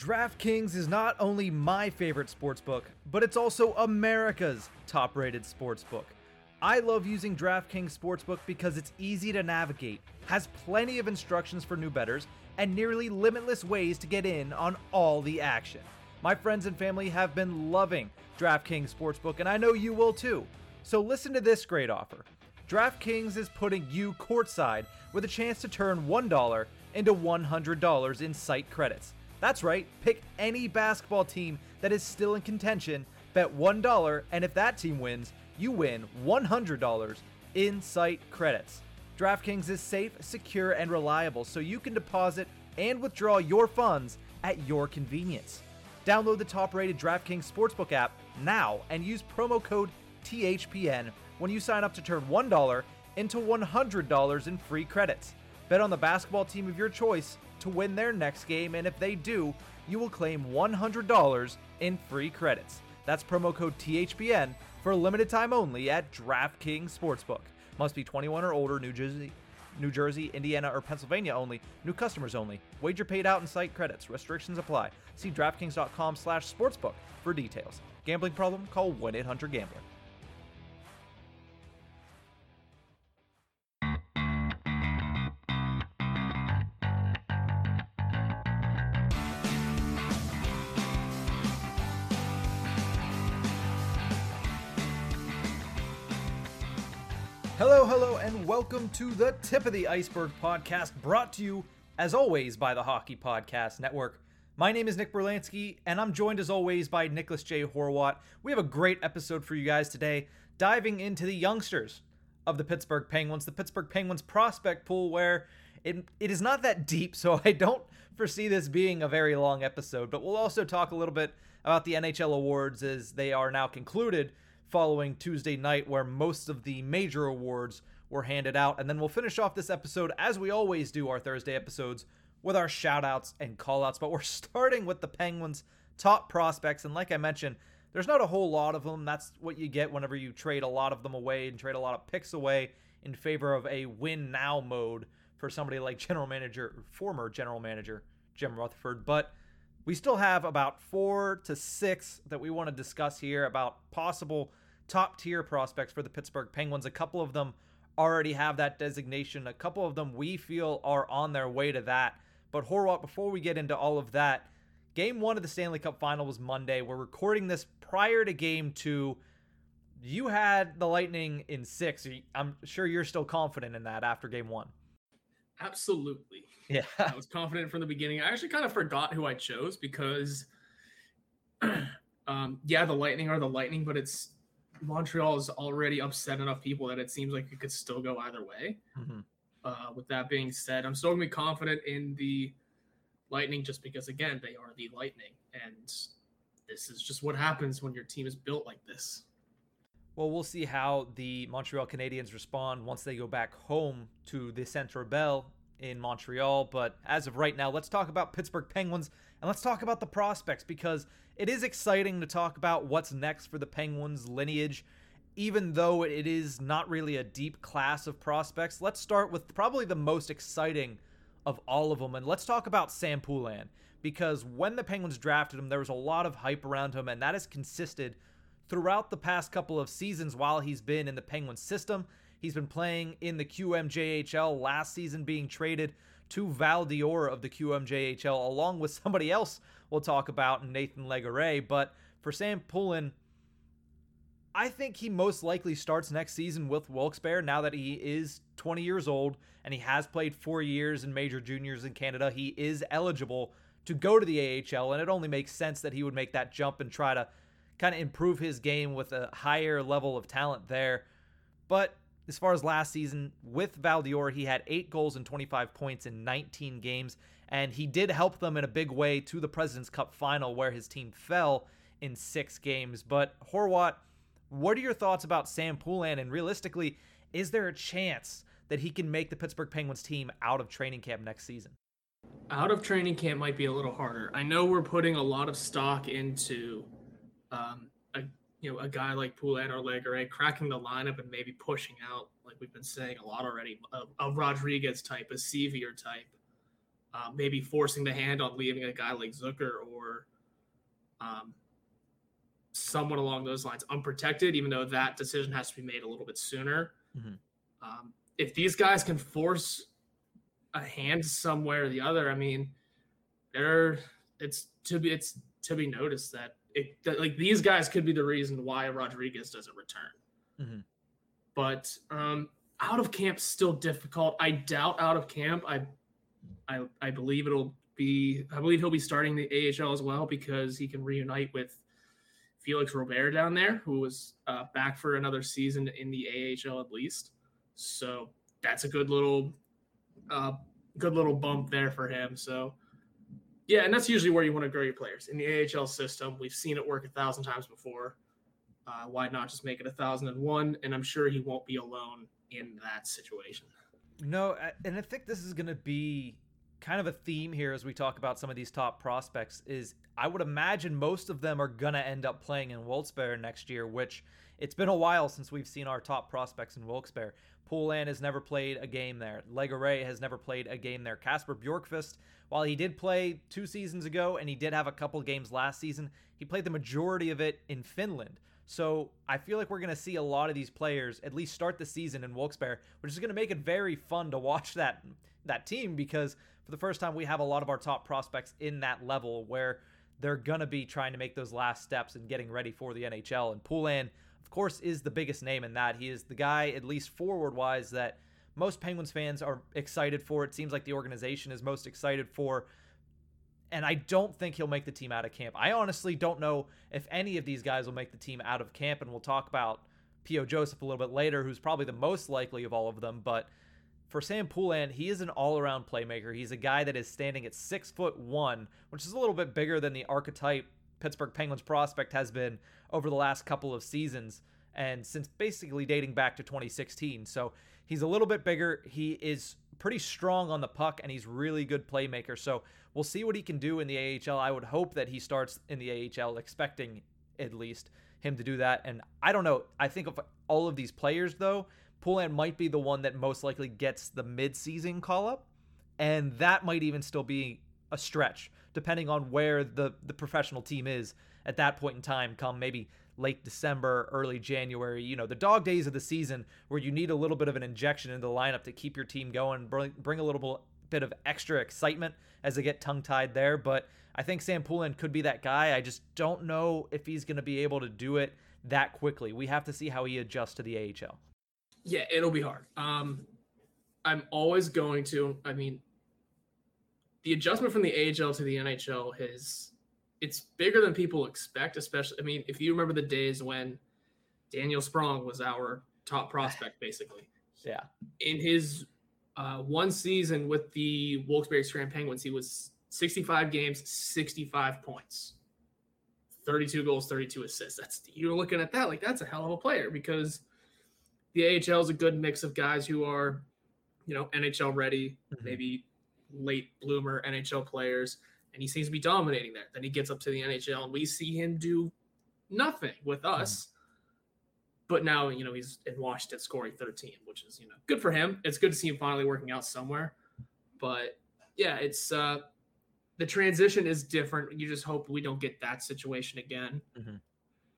DraftKings is not only my favorite sportsbook, but it's also America's top rated sportsbook. I love using DraftKings Sportsbook because it's easy to navigate, has plenty of instructions for new bettors, and nearly limitless ways to get in on all the action. My friends and family have been loving DraftKings Sportsbook, and I know you will too. So listen to this great offer. DraftKings is putting you courtside with a chance to turn $1 into $100 in site credits. That's right, pick any basketball team that is still in contention, bet $1, and if that team wins, you win $100 in site credits. DraftKings is safe, secure, and reliable, so you can deposit and withdraw your funds at your convenience. Download the top rated DraftKings Sportsbook app now and use promo code THPN when you sign up to turn $1 into $100 in free credits. Bet on the basketball team of your choice to win their next game, and if they do, you will claim $100 in free credits. That's promo code THPN for a limited time only at DraftKings Sportsbook. Must be 21 or older, New Jersey, New Jersey, Indiana, or Pennsylvania only. New customers only. Wager paid out in site credits. Restrictions apply. See DraftKings.com/sportsbook for details. Gambling problem? Call 1-800-GAMBLER. Hello, hello, and welcome to the Tip of the Iceberg podcast, brought to you, as always, by the Hockey Podcast Network. My name is Nick Berlansky, and I'm joined, as always, by Nicholas J. Horwat. We have a great episode for you guys today, diving into the youngsters of the Pittsburgh Penguins, the Pittsburgh Penguins prospect pool, where it, it is not that deep, so I don't foresee this being a very long episode, but we'll also talk a little bit about the NHL awards as they are now concluded following Tuesday night, where most of the major awards were handed out. And then we'll finish off this episode, as we always do our Thursday episodes, with our shout outs and call outs. But we're starting with the Penguins' top prospects. And like I mentioned, there's not a whole lot of them. That's what you get whenever you trade a lot of them away and trade a lot of picks away in favor of a win now mode for somebody like general manager, former general manager Jim Rutherford. But we still have about four to six that we want to discuss here about possible top tier prospects for the Pittsburgh Penguins. A couple of them already have that designation. A couple of them we feel are on their way to that. But Horwat, before we get into all of that, game one of the Stanley Cup final was Monday. We're recording this prior to game two. You had the Lightning in six. I'm sure you're still confident in that after game one. Absolutely. Yeah. I was confident from the beginning. I actually kind of forgot who I chose because, um, yeah, the Lightning are the Lightning, but it's Montreal is already upset enough people that it seems like it could still go either way. Mm-hmm. Uh, with that being said, I'm still gonna be confident in the Lightning just because, again, they are the Lightning, and this is just what happens when your team is built like this. Well, we'll see how the Montreal Canadiens respond once they go back home to the Centre Bell in Montreal. But as of right now, let's talk about Pittsburgh Penguins and let's talk about the prospects because it is exciting to talk about what's next for the Penguins lineage. Even though it is not really a deep class of prospects, let's start with probably the most exciting of all of them. And let's talk about Sam Poulin because when the Penguins drafted him, there was a lot of hype around him, and that has consisted throughout the past couple of seasons while he's been in the Penguins system. He's been playing in the QMJHL last season, being traded to Val d'Or of the QMJHL, along with somebody else we'll talk about, Nathan Legare. But for Sam Poulin, I think he most likely starts next season with Wilkes-Barre now that he is 20 years old and he has played four years in major juniors in Canada. He is eligible to go to the AHL, and it only makes sense that he would make that jump and try to kind of improve his game with a higher level of talent there. But as far as last season with Val d'Or, he had eight goals and 25 points in 19 games, and he did help them in a big way to the President's Cup final where his team fell in six games. But Horwat, what are your thoughts about Sam Poulin? And realistically, is there a chance that he can make the Pittsburgh Penguins team out of training camp next season? Out of training camp might be a little harder. I know we're putting a lot of stock into um, you know a guy like Poulin or Legare cracking the lineup and maybe pushing out, like we've been saying a lot already, a, a Rodrigues type, a Sceviour type. uh, maybe forcing the hand on leaving a guy like Zucker or um, someone along those lines unprotected, even though that decision has to be made a little bit sooner. Mm-hmm. Um, if these guys can force a hand somewhere or the other, I mean, they're it's to be it's to be noticed that it like these guys could be the reason why Rodrigues doesn't return. Mm-hmm. But um, out of camp still difficult. I doubt out of camp. I I I believe it'll be I believe he'll be starting the AHL as well because he can reunite with Felix Robert down there, who was uh, back for another season in the AHL at least. So that's a good little, uh, good little bump there for him. So yeah, and that's usually where you want to grow your players in the AHL system. We've seen it work a thousand times before. Uh, why not just make it a thousand and one? And I'm sure he won't be alone in that situation. No, and I think this is going to be kind of a theme here as we talk about some of these top prospects is I would imagine most of them are going to end up playing in Wilkes-Barre next year, which it's been a while since we've seen our top prospects in Wilkes-Barre. Poulin has never played a game there. Legare has never played a game there. Kasper Bjorkqvist, while he did play two seasons ago and he did have a couple games last season, he played the majority of it in Finland. So I feel like we're going to see a lot of these players at least start the season in Wilkes-Barre, which is going to make it very fun to watch that that team because for the first time we have a lot of our top prospects in that level where they're going to be trying to make those last steps and getting ready for the NHL. And Poulin, of course, is the biggest name in that. He is the guy, at least forward wise, that most Penguins fans are excited for. It seems like the organization is most excited for. And I don't think he'll make the team out of camp. I honestly don't know if any of these guys will make the team out of camp. And we'll talk about P.O. Joseph a little bit later, who's probably the most likely of all of them. But for Sam Poulin, he is an all-around playmaker. He's a guy that is standing at six foot one, which is a little bit bigger than the archetype Pittsburgh Penguins prospect has been over the last couple of seasons and since basically dating back to 2016. So he's a little bit bigger. He is pretty strong on the puck and he's really good playmaker. So we'll see what he can do in the AHL. I would hope that he starts in the AHL, expecting at least him to do that. And I don't know. I think of all of these players though, Poulin might be the one that most likely gets the mid-season call up, and that might even still be a stretch depending on where the the professional team is at that point in time come maybe late December, early January, you know, the dog days of the season where you need a little bit of an injection into the lineup to keep your team going, bring, bring a little bit of extra excitement as they get tongue tied there. But I think Sam Poulin could be that guy. I just don't know if he's going to be able to do it that quickly. We have to see how he adjusts to the AHL. Yeah, it'll be hard. Um, I'm always going to. I mean, the adjustment from the AHL to the NHL has it's bigger than people expect. Especially, I mean, if you remember the days when Daniel Sprong was our top prospect, basically. Yeah. In his uh, one season with the Wilkes-Barre Scranton Penguins, he was 65 games, 65 points, 32 goals, 32 assists. That's you're looking at that like that's a hell of a player because the AHL is a good mix of guys who are, you know, NHL ready, mm-hmm. maybe late bloomer NHL players, and he seems to be dominating there. Then he gets up to the NHL, and we see him do nothing with mm-hmm. us. Mm-hmm. But now, you know, he's in Washington scoring 13, which is, you know, good for him. It's good to see him finally working out somewhere. But yeah, it's uh the transition is different. You just hope we don't get that situation again. Mm-hmm.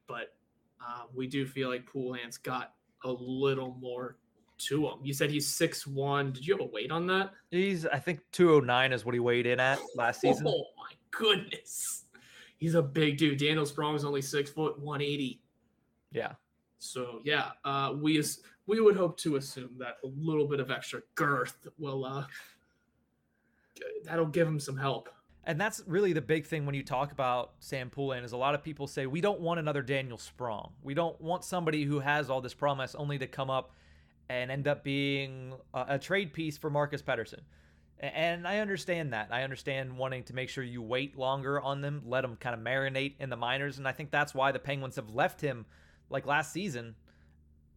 But uh, we do feel like Poulin's got a little more to him. You said he's six one. Did you have a weight on that? He's I think two oh nine is what he weighed in at last season. Oh my goodness, he's a big dude. Daniel Sprong is only six foot one eighty. Yeah. So yeah, uh, we we would hope to assume that a little bit of extra girth will uh, that'll give him some help. And that's really the big thing when you talk about Sam Poulin is a lot of people say we don't want another Daniel Sprong. We don't want somebody who has all this promise only to come up and end up being a, a trade piece for Marcus Pettersson. And I understand that. I understand wanting to make sure you wait longer on them, let them kind of marinate in the minors. And I think that's why the Penguins have left him like last season,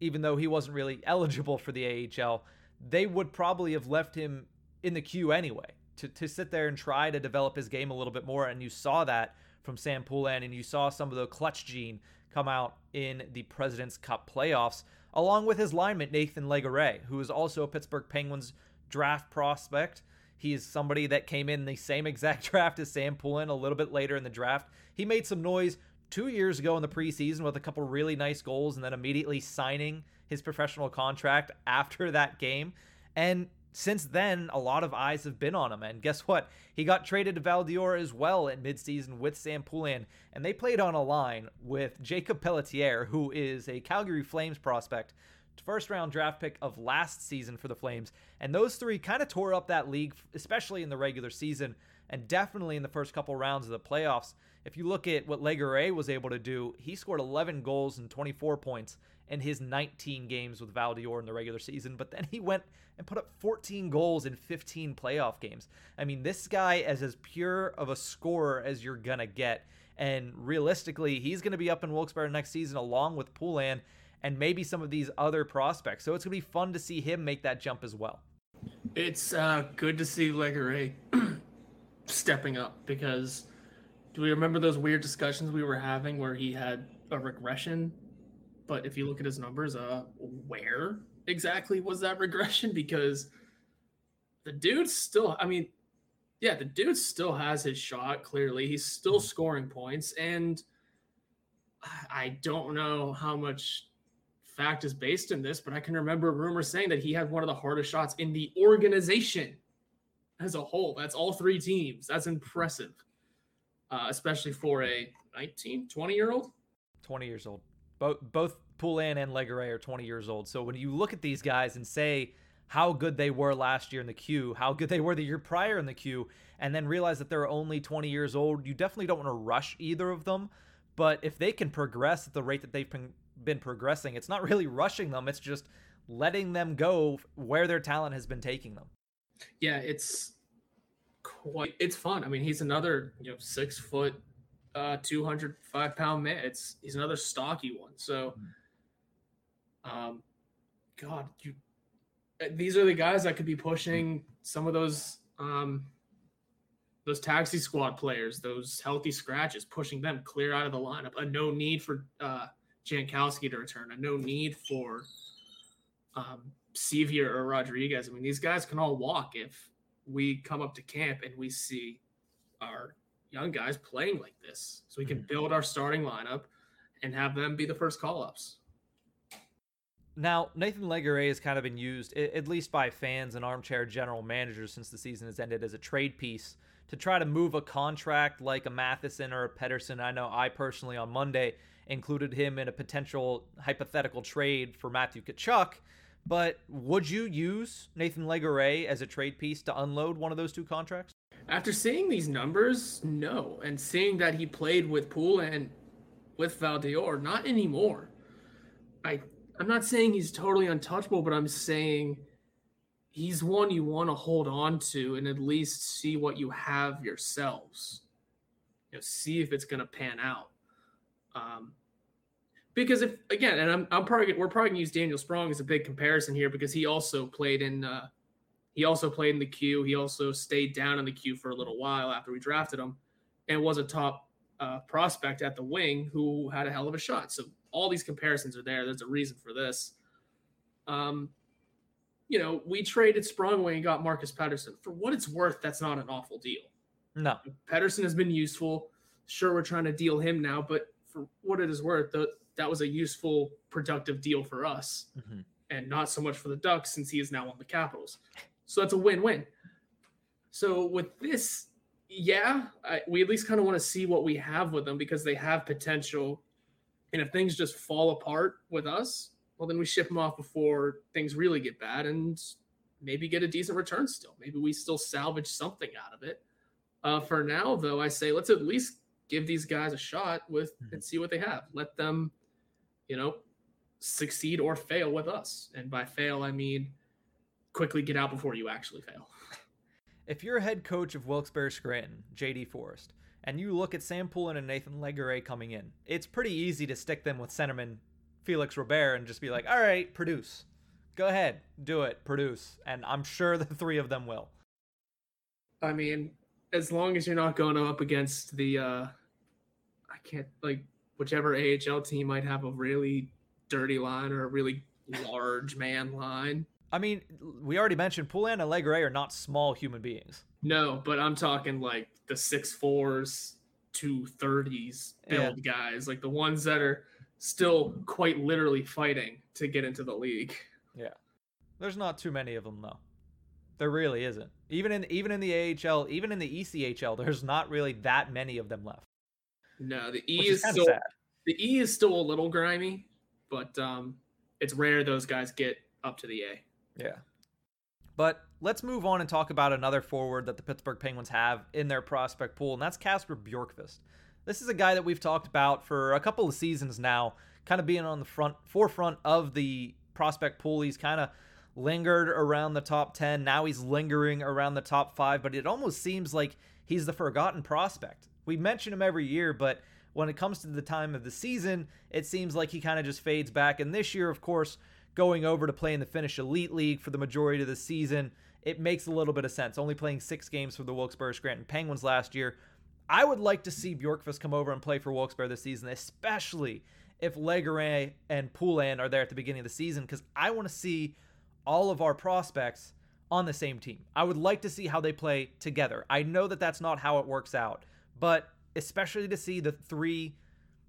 even though he wasn't really eligible for the AHL. They would probably have left him in the queue anyway to, to sit there and try to develop his game a little bit more. And you saw that from Sam Poulin, and you saw some of the clutch gene come out in the President's Cup playoffs, along with his lineman, Nathan Legare, who is also a Pittsburgh Penguins draft prospect. He is somebody that came in the same exact draft as Sam Poulin a little bit later in the draft. He made some noise two years ago in the preseason with a couple really nice goals and then immediately signing his professional contract after that game. And since then, a lot of eyes have been on him. And guess what? He got traded to Val d'Or as well in midseason with Sam Poulin. And they played on a line with Jakob Pelletier, who is a Calgary Flames prospect, first round draft pick of last season for the Flames. And those three kind of tore up that league, especially in the regular season and definitely in the first couple rounds of the playoffs. If you look at what Legare was able to do, he scored 11 goals and 24 points in his 19 games with Val d'Or in the regular season, but then he went and put up 14 goals in 15 playoff games. I mean, this guy is as pure of a scorer as you're going to get. And realistically, he's going to be up in Wilkes-Barre next season along with Poulin and maybe some of these other prospects. So it's going to be fun to see him make that jump as well. It's uh, good to see Legare stepping up because do we remember those weird discussions we were having where he had a regression? But if you look at his numbers, uh, where exactly was that regression? Because the dude still, I mean, yeah, the dude still has his shot. Clearly, he's still mm-hmm. scoring points, and I don't know how much fact is based in this, but I can remember rumors saying that he had one of the hardest shots in the organization as a whole. That's all three teams. That's impressive, uh, especially for a 19, 20 year old. 20 years old. Both both Poulin and Legare are 20 years old. So when you look at these guys and say how good they were last year in the queue, how good they were the year prior in the queue, and then realize that they're only 20 years old, you definitely don't want to rush either of them. But if they can progress at the rate that they've been, been progressing, it's not really rushing them. It's just letting them go where their talent has been taking them. Yeah, it's quite it's fun. I mean, he's another you know six foot, uh, two hundred five pound man. It's he's another stocky one. So, um, God, you uh, these are the guys that could be pushing some of those um those taxi squad players, those healthy scratches, pushing them clear out of the lineup. A no need for uh, Jankowski to return. A no need for um, Sceviour or Rodrigues. I mean, these guys can all walk if we come up to camp and we see our young guys playing like this. So we can mm-hmm. build our starting lineup and have them be the first call ups. Now, Nathan Legare has kind of been used, at least by fans and armchair general managers, since the season has ended as a trade piece to try to move a contract like a Matheson or a Pettersson. I know I personally on Monday included him in a potential hypothetical trade for Matthew Tkachuk but would you use Nathan Legare as a trade piece to unload one of those two contracts? After seeing these numbers, no. And seeing that he played with Poulin with Val d'Or, not anymore. I I'm not saying he's totally untouchable, but I'm saying he's one you want to hold on to and at least see what you have yourselves. You know, see if it's going to pan out. Um, because if again, and I'm I'm probably we're probably gonna use Daniel Sprong as a big comparison here because he also played in uh, he also played in the queue. He also stayed down in the queue for a little while after we drafted him, and was a top uh, prospect at the wing who had a hell of a shot. So all these comparisons are there. There's a reason for this. Um, you know, we traded Sprong away and got Marcus Pettersson. For what it's worth, that's not an awful deal. No, Pettersson has been useful. Sure, we're trying to deal him now, but for what it is worth, the that was a useful, productive deal for us, mm-hmm. and not so much for the Ducks since he is now on the Capitals. So that's a win-win. So with this, yeah, I, we at least kind of want to see what we have with them because they have potential. And if things just fall apart with us, well, then we ship them off before things really get bad and maybe get a decent return still. Maybe we still salvage something out of it. Uh, for now, though, I say let's at least give these guys a shot with mm-hmm. and see what they have. Let them you know, succeed or fail with us. And by fail, I mean quickly get out before you actually fail. If you're a head coach of Wilkes-Barre Scranton, JD Forrest, and you look at Sam Poulin and Nathan Legare coming in, it's pretty easy to stick them with centerman Felix Robert and just be like, all right, produce. Go ahead, do it, produce. And I'm sure the three of them will. I mean, as long as you're not going up against the, uh, I can't, like, whichever AHL team might have a really dirty line or a really large man line. I mean, we already mentioned Poulin and Legare are not small human beings. No, but I'm talking like the six fours, two thirties build yeah. guys, like the ones that are still quite literally fighting to get into the league. Yeah. There's not too many of them though. There really isn't. Even in even in the AHL, even in the ECHL, there's not really that many of them left. No, the E is, is still sad. the E is still a little grimy, but um it's rare those guys get up to the A. Yeah. But let's move on and talk about another forward that the Pittsburgh Penguins have in their prospect pool, and that's Kasper Bjorkqvist. This is a guy that we've talked about for a couple of seasons now, kind of being on the front forefront of the prospect pool. He's kind of lingered around the top 10. Now he's lingering around the top 5, but it almost seems like he's the forgotten prospect. We mention him every year, but when it comes to the time of the season, it seems like he kind of just fades back. And this year, of course, going over to play in the Finnish Elite League for the majority of the season, it makes a little bit of sense. Only playing six games for the Wilkes-Barre Scranton Penguins last year, I would like to see Bjorkqvist come over and play for Wilkes-Barre this season, especially if Legare and Poulin are there at the beginning of the season, because I want to see all of our prospects on the same team. I would like to see how they play together. I know that that's not how it works out, but especially to see the three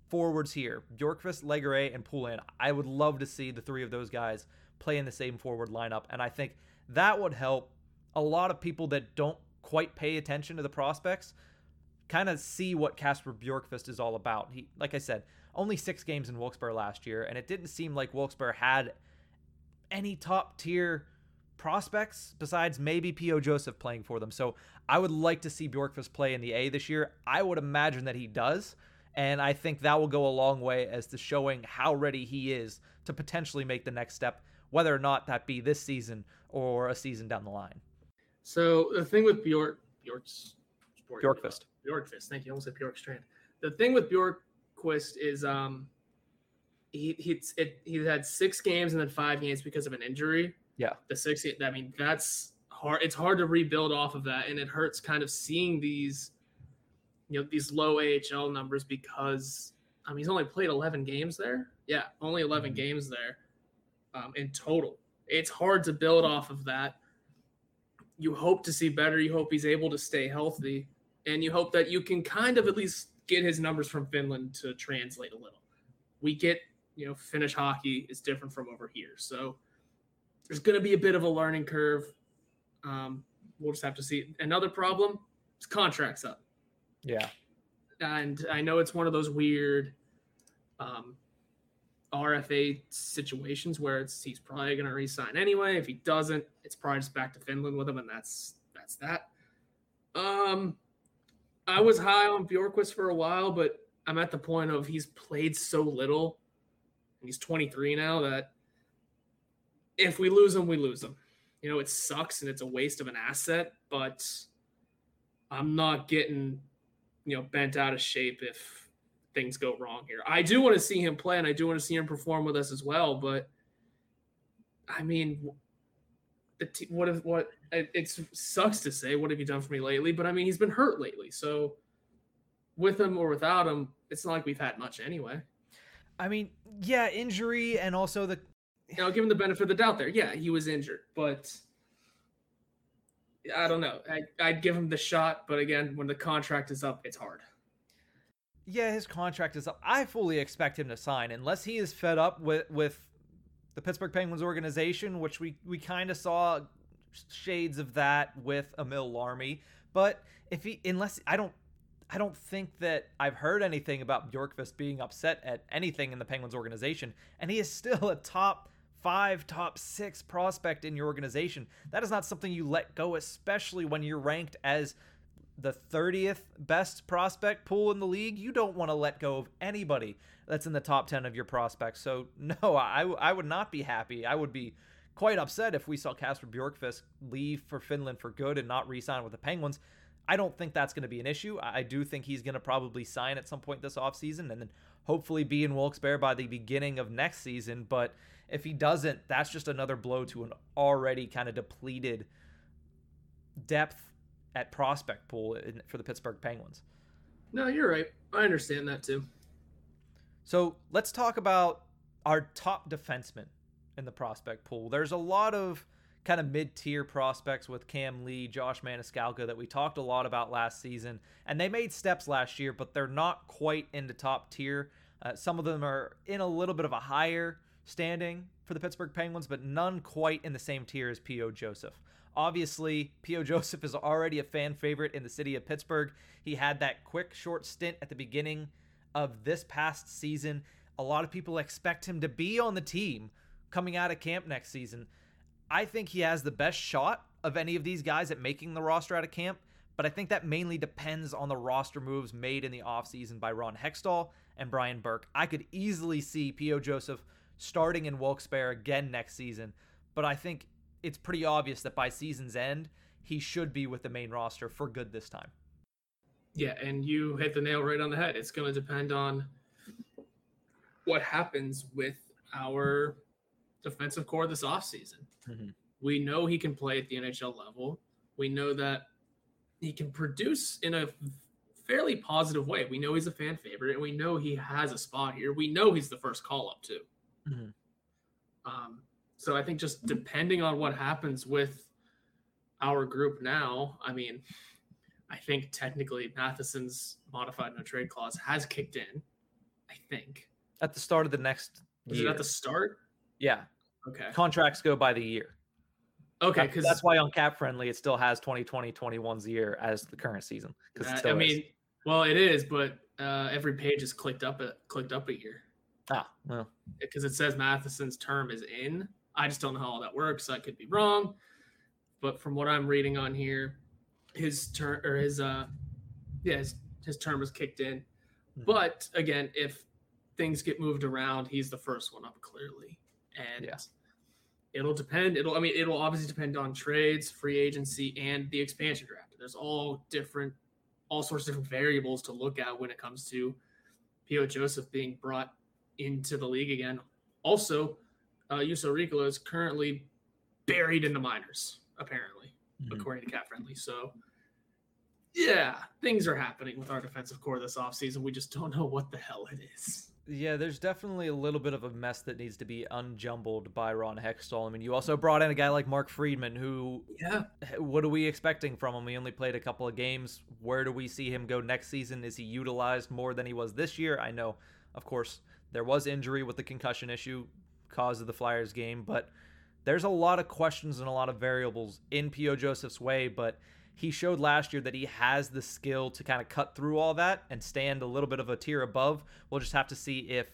forwards here, Bjorkqvist, Legare, and Poulin, I would love to see the three of those guys play in the same forward lineup, and I think that would help a lot of people that don't quite pay attention to the prospects kind of see what Kasper Bjorkqvist is all about. He, like I said, only six games in Wilkes-Barre last year, and it didn't seem like Wilkes-Barre had any top tier prospects besides maybe P.O. Joseph playing for them. So I would like to see Bjorkqvist play in the A this year. I would imagine that he does. And I think that will go a long way as to showing how ready he is to potentially make the next step, whether or not that be this season or a season down the line. So the thing with Bjork, Bjork's Bjorkqvist. Bjorkqvist. Thank you. I almost said Bjorkstrand. The thing with Bjorkqvist is um he he's it he had six games and then five games because of an injury. Yeah. The six I mean that's hard it's hard to rebuild off of that and it hurts kind of seeing these you know these low AHL numbers because I mean he's only played 11 games there. Yeah, only 11 mm-hmm. games there um, in total. It's hard to build off of that. You hope to see better. You hope he's able to stay healthy and you hope that you can kind of at least get his numbers from Finland to translate a little. We get, you know, Finnish hockey is different from over here, so there's going to be a bit of a learning curve. Um, we'll just have to see. Another problem is contracts up. Yeah, and I know it's one of those weird um, RFA situations where it's he's probably going to resign anyway. If he doesn't, it's probably just back to Finland with him, and that's that's that. Um, I was high on Bjorkqvist for a while, but I'm at the point of he's played so little, and he's 23 now that if we lose him, we lose him. You know, it sucks and it's a waste of an asset, but I'm not getting, you know, bent out of shape if things go wrong here. I do want to see him play and I do want to see him perform with us as well, but I mean, the t- what if what it, it sucks to say what have you done for me lately? But i mean he's been hurt lately so with him or without him it's not like we've had much anyway. I mean yeah injury and also the you know give him the benefit of the doubt there. Yeah he was injured but i don't know. I, i'd give him the shot but again when the contract is up it's hard. Yeah his contract is up. I fully expect him to sign unless he is fed up with with the Pittsburgh Penguins organization, which we, we kind of saw shades of that with Emil Larmi. But if he, unless I don't, I don't think that I've heard anything about Bjorkqvist being upset at anything in the Penguins organization, and he is still a top five, top six prospect in your organization. That is not something you let go, especially when you're ranked as the 30th best prospect pool in the league. You don't want to let go of anybody that's in the top 10 of your prospects. So, no, I, I would not be happy. I would be quite upset if we saw Kasper Bjorkqvist leave for Finland for good and not re sign with the Penguins. I don't think that's going to be an issue. I do think he's going to probably sign at some point this offseason and then hopefully be in Wilkes-Barre by the beginning of next season. But if he doesn't, that's just another blow to an already kind of depleted depth at prospect pool for the Pittsburgh Penguins. No, you're right. I understand that too. So let's talk about our top defensemen in the prospect pool. There's a lot of kind of mid-tier prospects with Cam Lee, Josh Maniscalco that we talked a lot about last season, and they made steps last year, but they're not quite in the top tier. Uh, some of them are in a little bit of a higher standing for the Pittsburgh Penguins, but none quite in the same tier as P.O. Joseph. Obviously, P.O. Joseph is already a fan favorite in the city of Pittsburgh. He had that quick, short stint at the beginning of this past season. A lot of people expect him to be on the team coming out of camp next season. I think he has the best shot of any of these guys at making the roster out of camp, but I think that mainly depends on the roster moves made in the offseason by Ron Hextall and Brian Burke. I could easily see P.O. Joseph starting in Wilkes-Barre again next season, but I think it's pretty obvious that by season's end, he should be with the main roster for good this time. Yeah, and you hit the nail right on the head. It's going to depend on what happens with our defensive core this offseason. Mm-hmm. We know he can play at the NHL level. We know that he can produce in a fairly positive way. We know he's a fan favorite, and we know he has a spot here. We know he's the first call up too. Mm-hmm. Um, so I think just depending on what happens with our group now, I mean, I think technically Matheson's modified no trade clause has kicked in. I think at the start of the next. Is year. it at the start? Yeah. Okay. Contracts go by the year. Okay, because that's why on cap friendly it still has 2020 21's year as the current season. Because I mean, well, it is, but uh, every page is clicked up a clicked up a year. Ah, well, because it says Matheson's term is in. I just don't know how all that works. I could be wrong, but from what I'm reading on here, his term or his uh, yeah, his, his term was kicked in. Mm-hmm. But again, if things get moved around, he's the first one up clearly, and. Yeah it'll depend. It'll, I mean, it'll obviously depend on trades, free agency, and the expansion draft. There's all different, all sorts of different variables to look at when it comes to P.O. Joseph being brought into the league again. Also, uh, Riikola is currently buried in the minors, apparently, mm-hmm. according to Cap Friendly. So, yeah, things are happening with our defensive core this offseason. We just don't know what the hell it is. Yeah, there's definitely a little bit of a mess that needs to be unjumbled by Ron Hextall. I mean, you also brought in a guy like Mark Friedman, who, yeah, what are we expecting from him? He only played a couple of games. Where do we see him go next season? Is he utilized more than he was this year? I know, of course, there was injury with the concussion issue, cause of the Flyers game, but there's a lot of questions and a lot of variables in P.O. Joseph's way, but he showed last year that he has the skill to kind of cut through all that and stand a little bit of a tier above. We'll just have to see if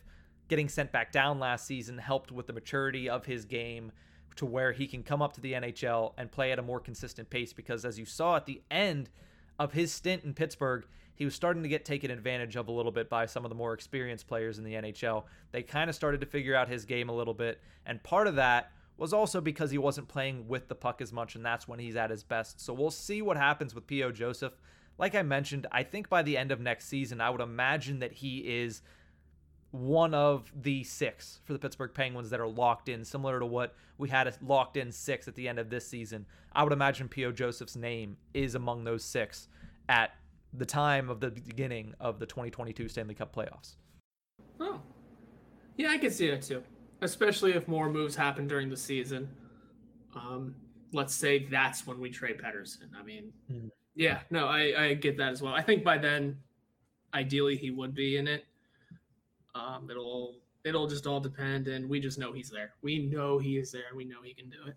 getting sent back down last season helped with the maturity of his game to where he can come up to the NHL and play at a more consistent pace because as you saw at the end of his stint in Pittsburgh, he was starting to get taken advantage of a little bit by some of the more experienced players in the NHL. They kind of started to figure out his game a little bit, and part of that was also because he wasn't playing with the puck as much, and that's when he's at his best. So we'll see what happens with P.O. Joseph. Like I mentioned, I think by the end of next season, I would imagine that he is one of the six for the Pittsburgh Penguins that are locked in, similar to what we had a locked in six at the end of this season. I would imagine P.O. Joseph's name is among those six at the time of the beginning of the 2022 Stanley Cup playoffs. Oh, yeah, I can see that too especially if more moves happen during the season. Um, let's say that's when we trade Pettersson. I mean, mm. yeah, no, I, I get that as well. I think by then, ideally, he would be in it. Um, it'll it'll just all depend, and we just know he's there. We know he is there, and we know he can do it.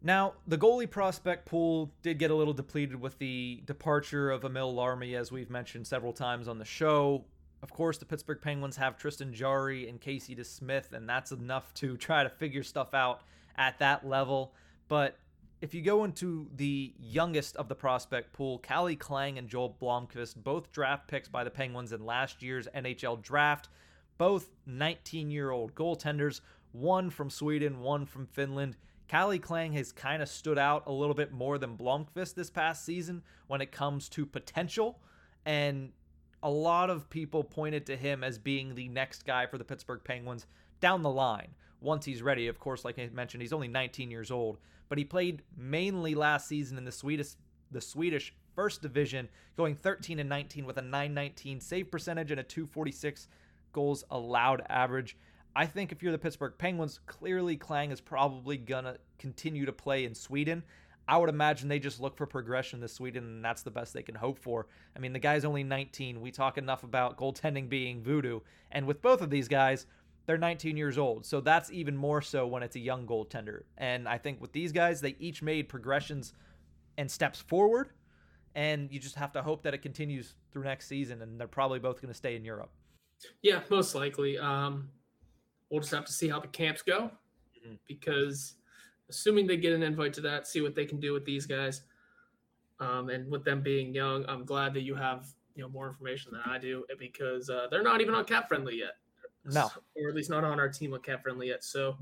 Now, the goalie prospect pool did get a little depleted with the departure of Emil Larmi, as we've mentioned several times on the show. Of course, the Pittsburgh Penguins have Tristan Jarry and Casey DeSmith, and that's enough to try to figure stuff out at that level. But if you go into the youngest of the prospect pool, Calle Klang and Joel Blomqvist, both draft picks by the Penguins in last year's NHL draft, both 19 year old goaltenders, one from Sweden, one from Finland. Calle Klang has kind of stood out a little bit more than Blomqvist this past season when it comes to potential. And a lot of people pointed to him as being the next guy for the Pittsburgh Penguins down the line once he's ready. Of course, like I mentioned, he's only 19 years old, but he played mainly last season in the Swedish the Swedish First Division, going 13 and 19 with a 919 save percentage and a 246 goals allowed average. I think if you're the Pittsburgh Penguins, clearly Klang is probably to continue to play in Sweden. I would imagine they just look for progression to Sweden, and that's the best they can hope for. I mean, the guy's only 19. We talk enough about goaltending being voodoo. And with both of these guys, they're 19 years old. So that's even more so when it's a young goaltender. And I think with these guys, they each made progressions and steps forward. And you just have to hope that it continues through next season. And they're probably both going to stay in Europe. Yeah, most likely. Um, we'll just have to see how the camps go mm-hmm. because assuming they get an invite to that, see what they can do with these guys. Um, and with them being young, I'm glad that you have you know more information than I do because uh, they're not even on cap friendly yet. No, or at least not on our team on cap friendly yet. So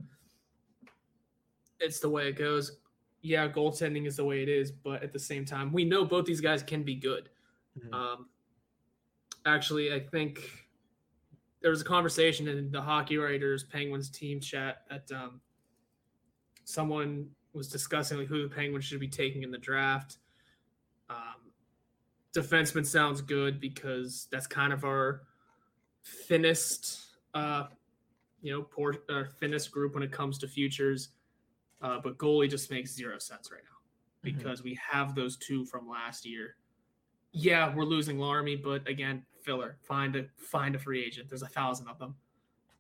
it's the way it goes. Yeah, goaltending is the way it is, but at the same time, we know both these guys can be good. Mm-hmm. Um, actually, I think there was a conversation in the Hockey Writers Penguins team chat that um, someone was discussing like who the Penguins should be taking in the draft. Um, defenseman sounds good because that's kind of our thinnest, uh, you know, poor, our thinnest group when it comes to futures. Uh, but goalie just makes zero sense right now mm-hmm. because mm-hmm. we have those two from last year. Yeah, we're losing Larmi, but again, filler. Find a find a free agent. There's a thousand of them.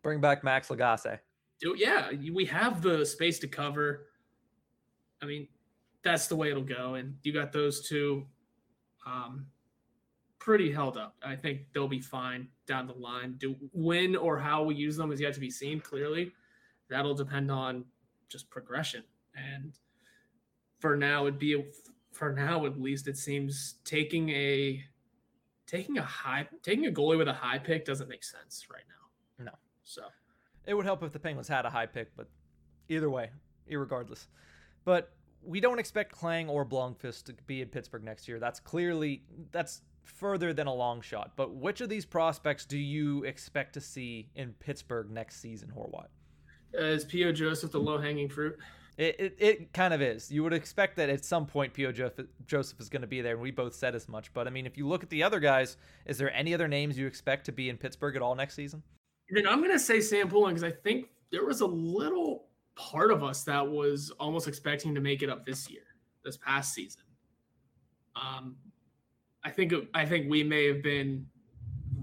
Bring back Max Lagacé yeah, we have the space to cover. I mean, that's the way it'll go. And you got those two um, pretty held up. I think they'll be fine down the line. Do when or how we use them is yet to be seen. Clearly, that'll depend on just progression. And for now, it'd be for now at least it seems taking a taking a high taking a goalie with a high pick doesn't make sense right now. No. So it would help if the Penguins had a high pick, but either way, irregardless. But we don't expect Klang or Blomqvist to be in Pittsburgh next year. That's clearly that's further than a long shot. But which of these prospects do you expect to see in Pittsburgh next season, Horwat? Uh, is P.O. Joseph the low hanging fruit? It, it, it, kind of is. You would expect that at some point P.O. Joseph is going to be there, and we both said as much. But I mean, if you look at the other guys, is there any other names you expect to be in Pittsburgh at all next season? Then I'm gonna say Sam Poulin because I think there was a little part of us that was almost expecting to make it up this year, this past season. Um, I think I think we may have been,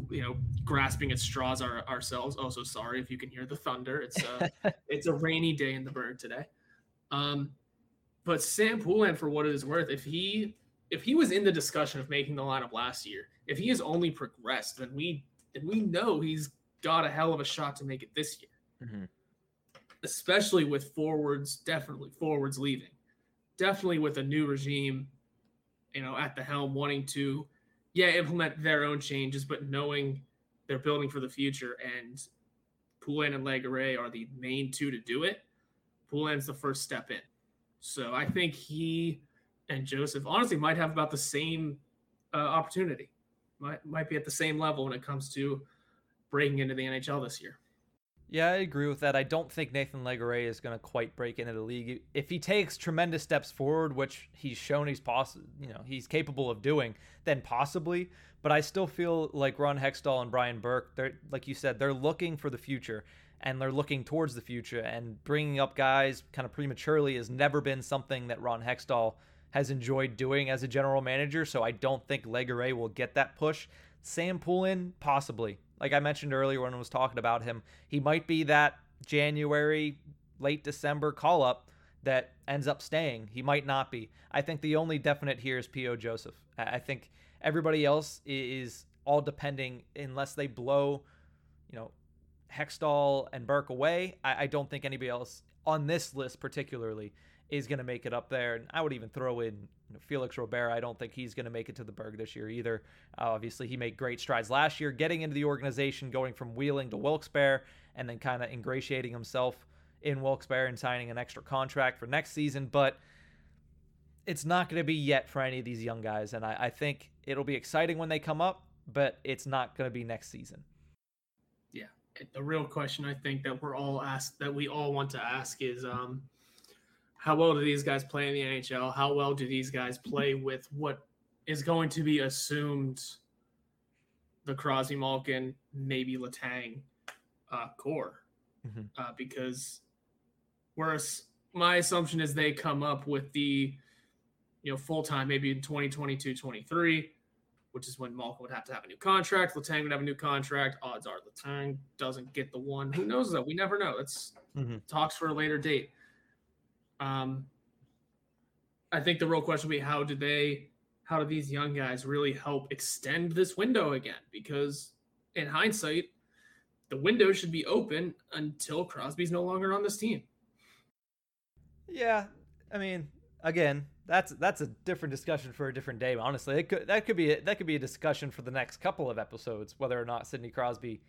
you know, grasping at straws our, ourselves. Also, sorry if you can hear the thunder. It's a it's a rainy day in the Burgh today. Um, but Sam Poulin, for what it is worth, if he if he was in the discussion of making the lineup last year, if he has only progressed, then we then we know he's got a hell of a shot to make it this year. Mm-hmm. Especially with forwards, definitely forwards leaving. Definitely with a new regime, you know, at the helm wanting to, yeah, implement their own changes, but knowing they're building for the future and Poulin and Legare are the main two to do it. Poulin's the first step in. So I think he and Joseph honestly might have about the same uh, opportunity. Might might be at the same level when it comes to breaking into the NHL this year. Yeah, I agree with that. I don't think Nathan Legare is going to quite break into the league. If he takes tremendous steps forward, which he's shown he's possible, you know, he's capable of doing, then possibly. But I still feel like Ron Hextall and Brian Burke, they're like you said, they're looking for the future and they're looking towards the future. And bringing up guys kind of prematurely has never been something that Ron Hextall has enjoyed doing as a general manager. So I don't think Legare will get that push. Sam Poulin, possibly. Like I mentioned earlier when I was talking about him, he might be that January, late December call up that ends up staying. He might not be. I think the only definite here is P.O. Joseph. I think everybody else is all depending, unless they blow, you know, Hextall and Burke away. I, I don't think anybody else on this list, particularly, is going to make it up there. And I would even throw in Felix Robert. I don't think he's going to make it to the Burgh this year either. Uh, obviously, he made great strides last year, getting into the organization, going from Wheeling to Wilkes-Barre, and then kind of ingratiating himself in Wilkes-Barre and signing an extra contract for next season. But it's not going to be yet for any of these young guys. And I, I think it'll be exciting when they come up, but it's not going to be next season. Yeah. The real question I think that we're all asked, that we all want to ask is, um, how well do these guys play in the NHL? How well do these guys play with what is going to be assumed the Crosby Malkin, maybe Letang uh, core? mm-hmm. uh, because whereas my assumption is they come up with the you know full time maybe in 2022 23 which is when Malkin would have to have a new contract. Letang would have a new contract. Odds are Letang doesn't get the one. Who knows though? We never know. It's mm-hmm. talks for a later date. Um, I think the real question will be how do they, how do these young guys really help extend this window again? Because in hindsight, the window should be open until Crosby's no longer on this team. Yeah, I mean, again, that's that's a different discussion for a different day. But honestly, it could that could be a, that could be a discussion for the next couple of episodes whether or not Sidney Crosby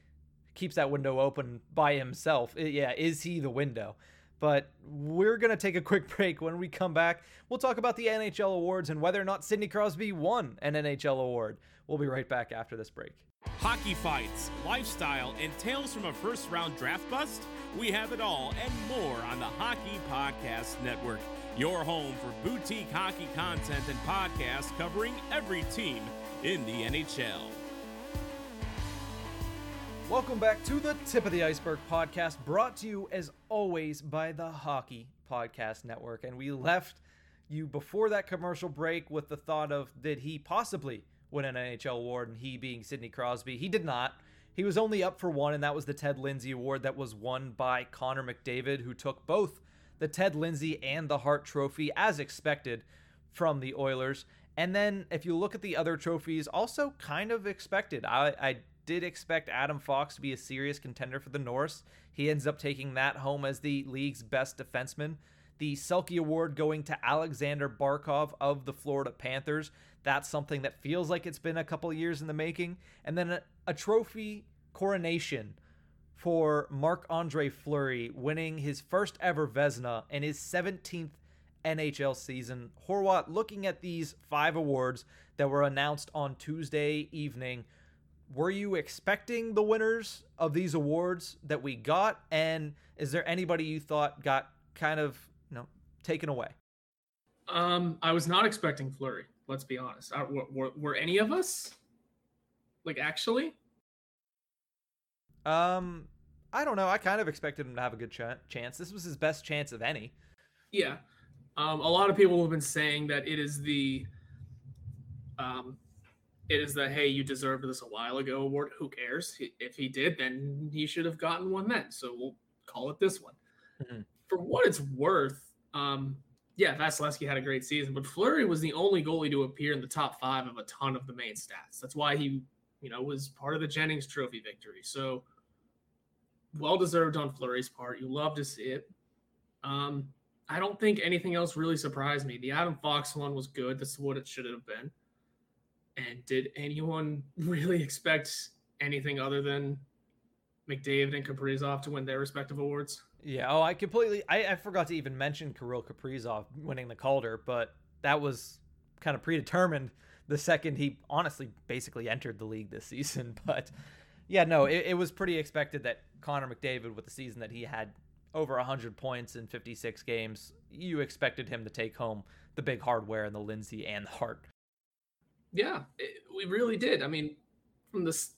keeps that window open by himself. It, yeah, is he the window? But we're gonna take a quick break. When we come back, we'll talk about the NHL awards and whether or not Sidney Crosby won an NHL award. We'll be right back after this break. Hockey fights, lifestyle, and tales from a first round draft bust. We have it all and more on the Hockey Podcast Network your home for boutique hockey content and podcasts covering every team in the NHL. Welcome back to the Tip of the Iceberg podcast, brought to you as always by the Hockey Podcast Network. And we left you before that commercial break with the thought of did he possibly win an NHL award, and he being Sidney Crosby. He did not. He was only up for one, and that was the Ted Lindsay Award that was won by Connor McDavid, who took both the Ted Lindsay and the Hart Trophy, as expected from the Oilers. And then if you look at the other trophies, also kind of expected. I, I did expect Adam Fox to be a serious contender for the Norris. He ends up taking that home as the league's best defenseman. The Selke Award going to Alexander Barkov of the Florida Panthers. That's something that feels like it's been a couple years in the making. And then a, a trophy coronation for Marc Andre Fleury winning his first ever Vezina and his 17th NHL season. Horwat, looking at these five awards that were announced on Tuesday evening, were you expecting the winners of these awards that we got? And is there anybody you thought got kind of, you know, taken away? Um, I was not expecting Fleury. Let's be honest. I, were, were, were any of us like actually? Um, I don't know. I kind of expected him to have a good ch- chance. This was his best chance of any. Yeah. Um, a lot of people have been saying that it is the um, it is the hey you deserved this a while ago award. Who cares? If he did, then he should have gotten one then. So we'll call it this one. Mm-hmm. For what it's worth, um, yeah, Vasilevskiy had a great season, but Fleury was the only goalie to appear in the top five of a ton of the main stats. That's why he, you know, was part of the Jennings Trophy victory. So well deserved on Fleury's part. You love to see it. Um, I don't think anything else really surprised me. The Adam Fox one was good. That's what it should have been. And did anyone really expect anything other than McDavid and Kaprizov to win their respective awards? Yeah. Oh, I completely. I, I forgot to even mention Kirill Kaprizov winning the Calder, but that was kind of predetermined the second he honestly basically entered the league this season. But yeah, no, it, it was pretty expected that Connor McDavid, with the season that he had over 100 points in 56 games, you expected him to take home the big hardware and the Lindsay and the Hart. Yeah, it, we really did. I mean, from this,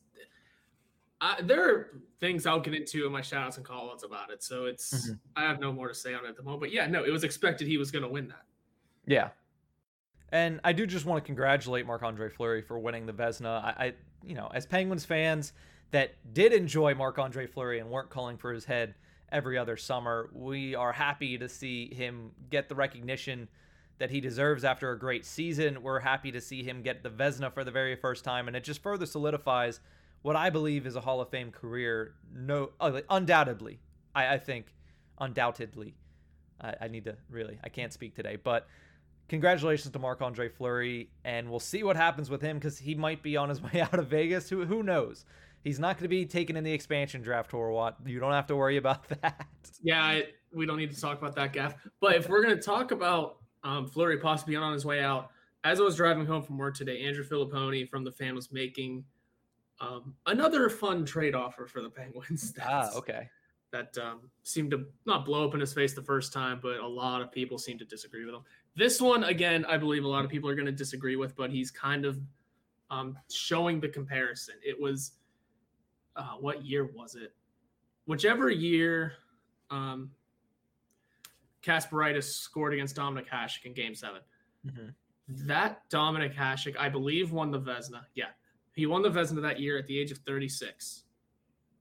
uh, there are things I'll get into in my shoutouts and callouts about it. So it's, mm-hmm. I have no more to say on it at the moment. But yeah, no, it was expected he was going to win that. Yeah. And I do just want to congratulate Marc Andre Fleury for winning the Vezina. I, I, you know, as Penguins fans, that did enjoy Marc Andre Fleury and weren't calling for his head every other summer. We are happy to see him get the recognition that he deserves after a great season. We're happy to see him get the Vezina for the very first time, and it just further solidifies what I believe is a Hall of Fame career. No, uh, undoubtedly, I, I think, undoubtedly. I, I need to really, I can't speak today, but congratulations to Marc Andre Fleury, and we'll see what happens with him because he might be on his way out of Vegas. Who who knows? He's not going to be taken in the expansion draft, Horwat. You don't have to worry about that. Yeah, I, we don't need to talk about that, Gaff. But if we're going to talk about um, Fleury possibly on his way out, as I was driving home from work today, Andrew Fillipponi from the fan was making um, another fun trade offer for the Penguins. ah, okay. That um, seemed to not blow up in his face the first time, but a lot of people seem to disagree with him. This one, again, I believe a lot of people are going to disagree with, but he's kind of um, showing the comparison. It was uh, what year was it? whichever year um, Kasparaitis scored against Dominik Hasek in Game 7 mm-hmm. That Dominik Hasek, I believe, won the Vezina. Yeah, he won the Vezina that year at the age of 36.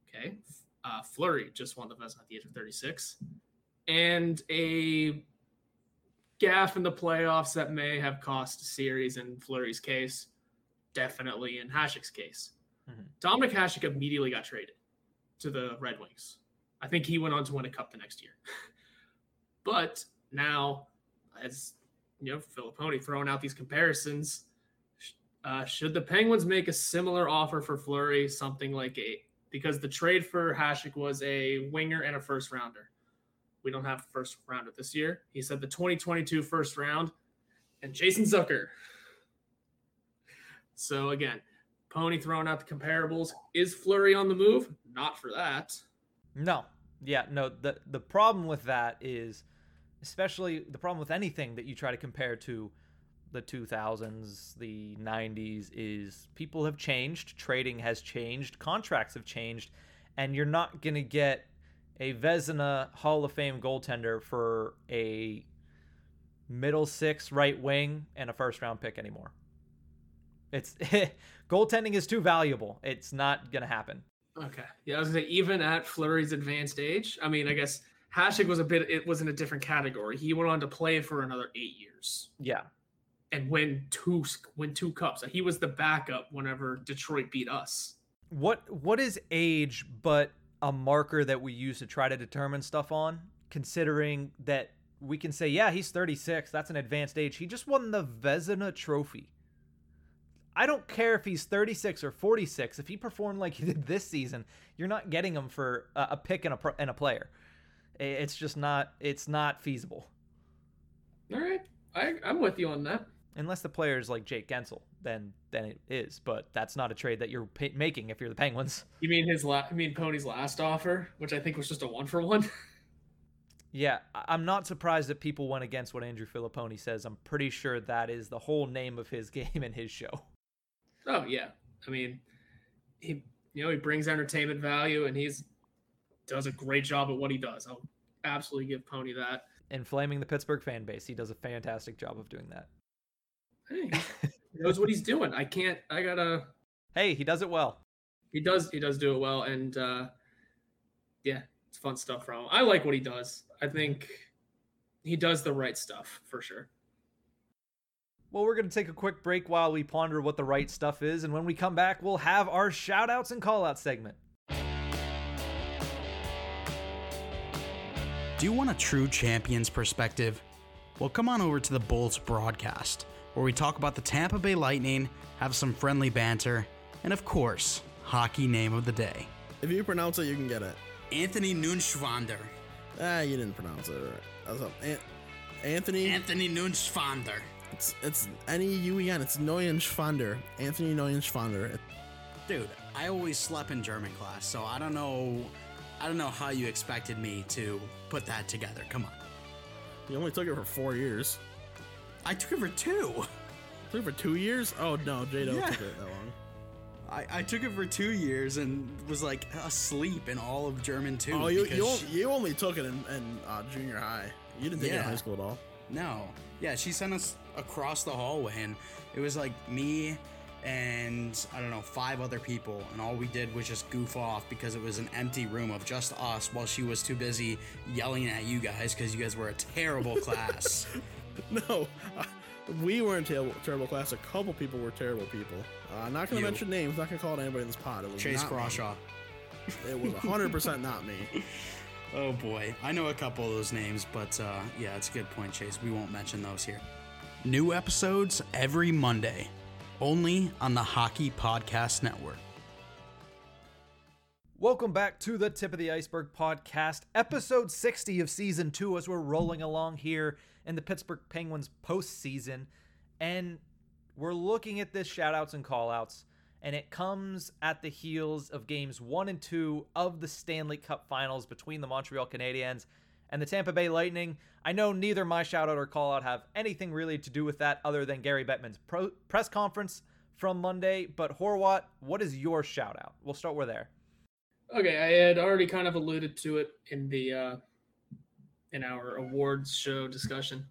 Okay, uh, Fleury just won the Vezina at the age of 36, and a gaff in the playoffs that may have cost a series in Fleury's case, definitely in Hasek's case. Mm-hmm. Dominik Hasek immediately got traded to the Red Wings. I think he went on to win a cup the next year. but now, as you know, Fillipponi throwing out these comparisons, uh, should the Penguins make a similar offer for Fleury, something like a because the trade for Hasek was a winger and a first rounder. We don't have a first rounder this year. He said the 2022 first round and Jason Zucker. So again, Pony throwing out the comparables. Is Fleury on the move? Not for that. No. Yeah, no. The the problem with that is especially the problem with anything that you try to compare to the 2000s, the 90s is people have changed, trading has changed, contracts have changed, and you're not going to get a Vezina Hall of Fame goaltender for a middle six right wing and a first round pick anymore. It's goaltending is too valuable. It's not gonna happen. Okay. Yeah, I was gonna say even at Fleury's advanced age. I mean, I guess Hasek was a bit. It was in a different category. He went on to play for another eight years. Yeah. And win two win two cups. He was the backup whenever Detroit beat us. What what is age but a marker that we use to try to determine stuff on? Considering that we can say, yeah, he's 36. That's an advanced age. He just won the Vezina Trophy. I don't care if he's 36 or 46. If he performed like he did this season, you're not getting him for a, a pick and a and a player. It's just not. It's not feasible. All right, I, I'm with you on that. Unless the player is like Jake Guentzel, then then it is. But that's not a trade that you're pay- making if you're the Penguins. You mean his la- I mean Pony's last offer, which I think was just a one for one. Yeah, I'm not surprised that people went against what Andrew Fillipponi says. I'm pretty sure that is the whole name of his game and his show. Oh yeah, I mean, he you know he brings entertainment value and he's does a great job at what he does. I'll absolutely give Pony that. Inflaming the Pittsburgh fan base, he does a fantastic job of doing that. Hey, he knows what he's doing. I can't. I gotta. Hey, he does it well. He does. He does do it well, and uh, yeah, it's fun stuff from him. I like what he does. I think he does the right stuff for sure. Well, we're going to take a quick break while we ponder what the right stuff is. And when we come back, we'll have our shout outs and call out segment. Do you want a true champion's perspective? Well, come on over to the Bolts broadcast, where we talk about the Tampa Bay Lightning, have some friendly banter, and of course, hockey name of the day. If you pronounce it, you can get it. Anthony Nunschwander. Ah, you didn't pronounce it right. An- Anthony. Anthony Nunschwander. It's it's N E U E N. It's Neuenschwander. Anthony Neuenschwander. Dude, I always slept in German class, so I don't know. I don't know how you expected me to put that together. Come on. You only took it for four years. I took it for two. Took it for two years? Oh no, Jado yeah. took it that long. I, I took it for two years and was like asleep in all of German too. Oh, you you, she, you only took it in, in uh, junior high. You didn't take yeah. it in high school at all. No. Yeah, she sent us across the hallway, and it was like me and I don't know, five other people, and all we did was just goof off because it was an empty room of just us while she was too busy yelling at you guys because you guys were a terrible class. no, we weren't terrible, terrible class. A couple people were terrible people. I'm uh, not going to mention names, not going to call it anybody in this pod. It was Chase Crawshaw. It was 100% not me. Oh boy, I know a couple of those names, but uh, yeah, it's a good point, Chase. We won't mention those here. New episodes every Monday, only on the Hockey Podcast Network. Welcome back to the Tip of the Iceberg podcast, episode 60 of season two, as we're rolling along here in the Pittsburgh Penguins postseason. And we're looking at this shoutouts and callouts, and it comes at the heels of games one and two of the Stanley Cup finals between the Montreal Canadiens and the Tampa Bay Lightning. I know neither my shout out or call out have anything really to do with that other than Gary Bettman's pro- press conference from Monday. But Horwat, what is your shout out? We'll start with there. Okay, I had already kind of alluded to it in the uh, in our awards show discussion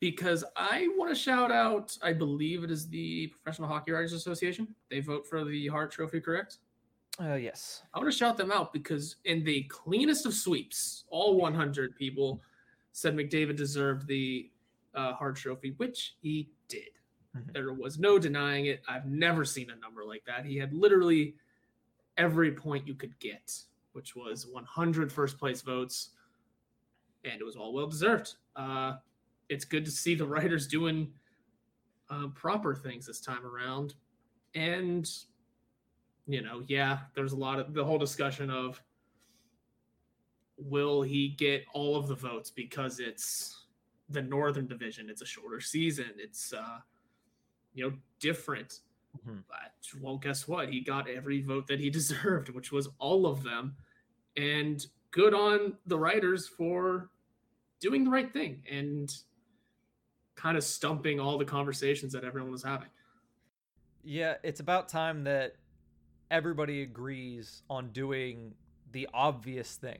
because I want to shout out. I believe it is the Professional Hockey Writers Association. They vote for the Hart Trophy, correct? Uh, yes. I want to shout them out because in the cleanest of sweeps, all 100 people said McDavid deserved the uh, Hart Trophy, which he did. Mm-hmm. There was no denying it. I've never seen a number like that. He had literally every point you could get, which was 100 first place votes, and it was all well deserved. Uh, it's good to see the writers doing uh, proper things this time around. And, you know, yeah, there's a lot of the whole discussion of will he get all of the votes because it's the Northern Division, it's a shorter season, it's, uh, you know, different. Mm-hmm. But, well, guess what? He got every vote that he deserved, which was all of them. And good on the writers for doing the right thing and kind of stumping all the conversations that everyone was having. Yeah, it's about time that everybody agrees on doing the obvious thing.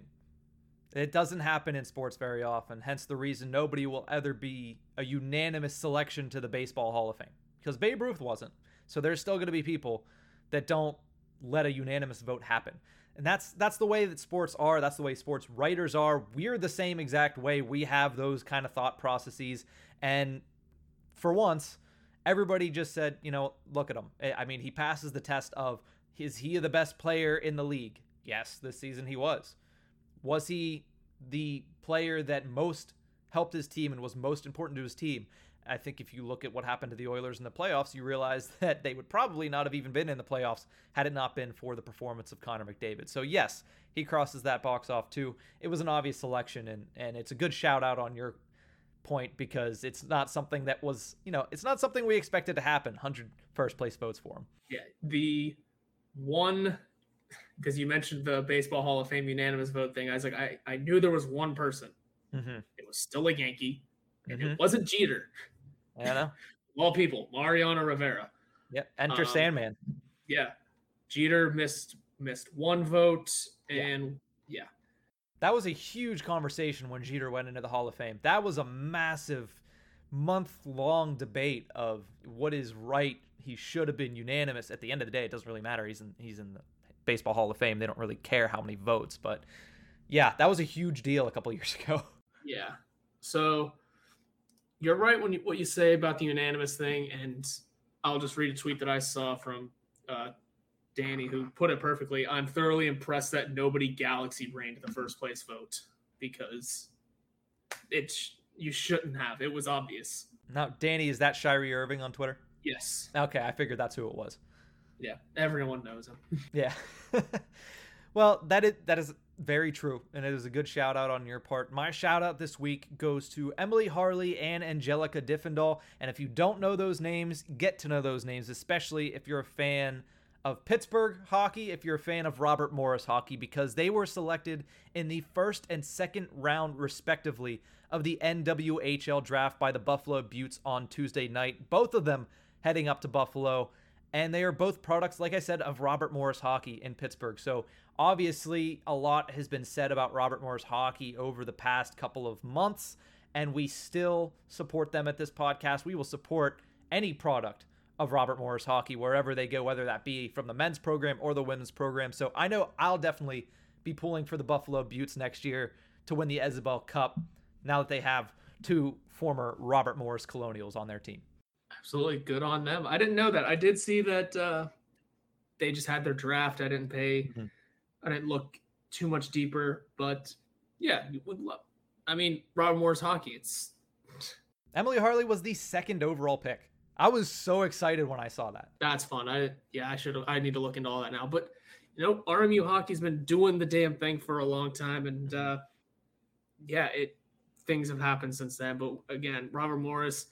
It doesn't happen in sports very often, hence the reason nobody will ever be a unanimous selection to the Baseball Hall of Fame. Because Babe Ruth wasn't. So there's still going to be people that don't let a unanimous vote happen. And that's that's the way that sports are. That's the way sports writers are. We're the same exact way. We have those kind of thought processes. And for once, everybody just said, you know, look at him. I mean, he passes the test of is he the best player in the league? Yes, this season he was. Was he the player that most helped his team and was most important to his team? I think if you look at what happened to the Oilers in the playoffs, you realize that they would probably not have even been in the playoffs had it not been for the performance of Connor McDavid. So yes, he crosses that box off too. It was an obvious selection, and and it's a good shout out on your point because it's not something that was you know it's not something we expected to happen. Hundred first place votes for him. Yeah, the one because you mentioned the Baseball Hall of Fame unanimous vote thing. I was like, I I knew there was one person. Mm-hmm. It was still a Yankee, and mm-hmm. it wasn't Jeter. I know. All people, Mariano Rivera. Yep. Enter um, Sandman. Yeah. Jeter missed missed one vote, and yeah. yeah. That was a huge conversation when Jeter went into the Hall of Fame. That was a massive month long debate of what is right. He should have been unanimous. At the end of the day, it doesn't really matter. He's in he's in the Baseball Hall of Fame. They don't really care how many votes, but yeah, that was a huge deal a couple years ago. Yeah. So you're right when you, what you say about the unanimous thing, and I'll just read a tweet that I saw from uh, Danny who put it perfectly. I'm thoroughly impressed that nobody Galaxy brained the first place vote because it you shouldn't have. It was obvious. Now, Danny, is that Shirey Irving on Twitter? Yes. Okay, I figured that's who it was. Yeah, everyone knows him. yeah. well, that is that is very true, and it is a good shout out on your part. My shout out this week goes to Emily Harley and Angelica Diffendahl. And if you don't know those names, get to know those names, especially if you're a fan of Pittsburgh hockey, if you're a fan of Robert Morris hockey, because they were selected in the first and second round, respectively, of the NWHL draft by the Buffalo Beauts on Tuesday night. Both of them heading up to Buffalo. And they are both products, like I said, of Robert Morris hockey in Pittsburgh. So Obviously, a lot has been said about Robert Morris hockey over the past couple of months, and we still support them at this podcast. We will support any product of Robert Morris hockey wherever they go, whether that be from the men's program or the women's program. So I know I'll definitely be pulling for the Buffalo Beauts next year to win the Isobel Cup now that they have two former Robert Morris Colonials on their team. Absolutely good on them. I didn't know that. I did see that uh, they just had their draft. I didn't pay. Mm-hmm I didn't look too much deeper, but yeah, would love. I mean, Robert Morris hockey. It's Emily Harley was the second overall pick. I was so excited when I saw that. That's fun. I yeah, I should. I need to look into all that now. But you know, RMU hockey's been doing the damn thing for a long time, and uh, yeah, it things have happened since then. But again, Robert Morris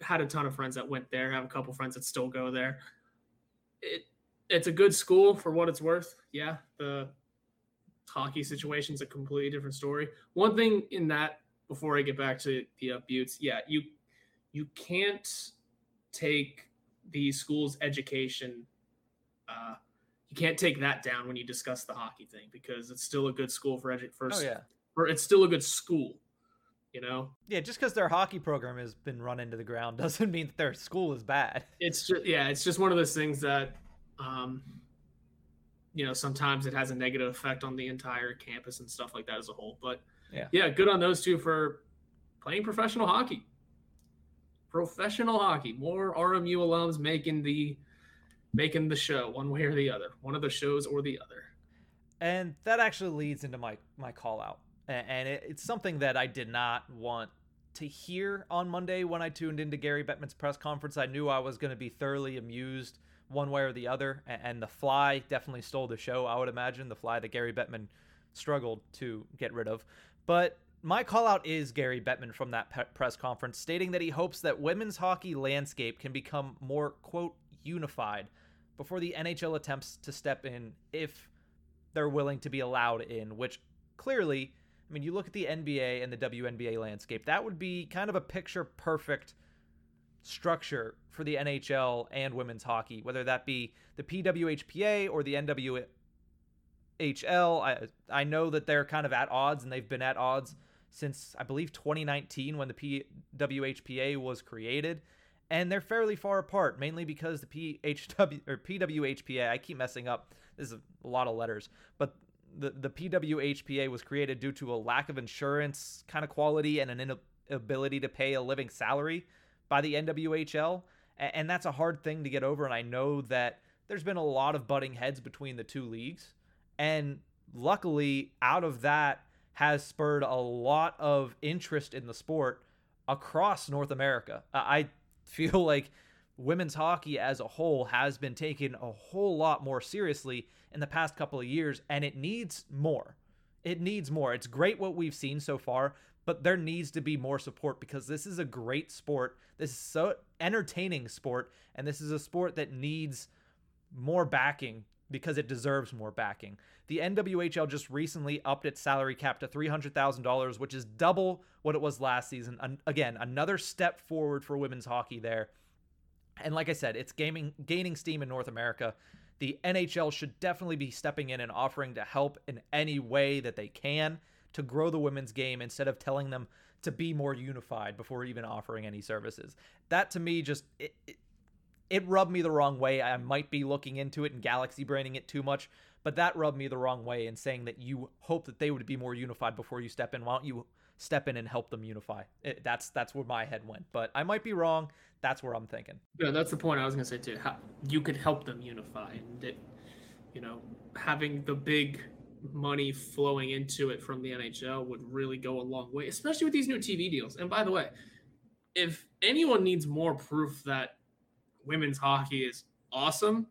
had a ton of friends that went there. Have a couple friends that still go there. It it's a good school for what it's worth. Yeah, the hockey situation is a completely different story. One thing in that, before I get back to the uh, Beauts, yeah, you you can't take the school's education. Uh, you can't take that down when you discuss the hockey thing because it's still a good school for edu- for Oh yeah. for it's still a good school. You know, Yeah, just because their hockey program has been run into the ground doesn't mean that their school is bad. it's just yeah, it's just one of those things that um you know, sometimes it has a negative effect on the entire campus and stuff like that as a whole. But Yeah. yeah, good on those two for playing professional hockey. Professional hockey. More RMU alums making the making the show one way or the other. One of the shows or the other. And that actually leads into my my call out, and it, it's something that I did not want to hear on Monday when I tuned into Gary Bettman's press conference. I knew I was going to be thoroughly amused one way or the other, and the fly definitely stole the show. I would imagine the fly that Gary Bettman struggled to get rid of, but. My call out is Gary Bettman from that pe- press conference, stating that he hopes that women's hockey landscape can become more, quote, unified before the NHL attempts to step in if they're willing to be allowed in, which clearly, I mean, you look at the NBA and the WNBA landscape, that would be kind of a picture perfect structure for the NHL and women's hockey, whether that be the PWHPA or the NWHL. I, I know that they're kind of at odds and they've been at odds since I believe 2019 when the PWHPA was created and they're fairly far apart, mainly because the PHW or PWHPA. I keep messing up. This is a lot of letters, but the the PWHPA was created due to a lack of insurance kind of quality and an inability to pay a living salary by the NWHL, and that's a hard thing to get over. And I know that there's been a lot of butting heads between the two leagues, and luckily, out of that has spurred a lot of interest in the sport across North America. I feel like women's hockey as a whole has been taken a whole lot more seriously in the past couple of years, and it needs more. It needs more. It's great what we've seen so far, but there needs to be more support because this is a great sport. This is so entertaining sport, and this is a sport that needs more backing because it deserves more backing. The NWHL just recently upped its salary cap to $300,000, which is double what it was last season. An- again, another step forward for women's hockey there. And like I said, it's gaming gaining steam in North America. The NHL should definitely be stepping in and offering to help in any way that they can to grow the women's game instead of telling them to be more unified before even offering any services. That to me just it, it, it rubbed me the wrong way. I might be looking into it and galaxy braining it too much, but that rubbed me the wrong way in saying that you hope that they would be more unified before you step in. Why don't you step in and help them unify? It, that's that's where my head went, but I might be wrong. That's where I'm thinking. Yeah, that's the point I was gonna say too. How you could help them unify, and it, you know, having the big money flowing into it from the NHL would really go a long way, especially with these new TV deals. And by the way, if anyone needs more proof that women's hockey is awesome,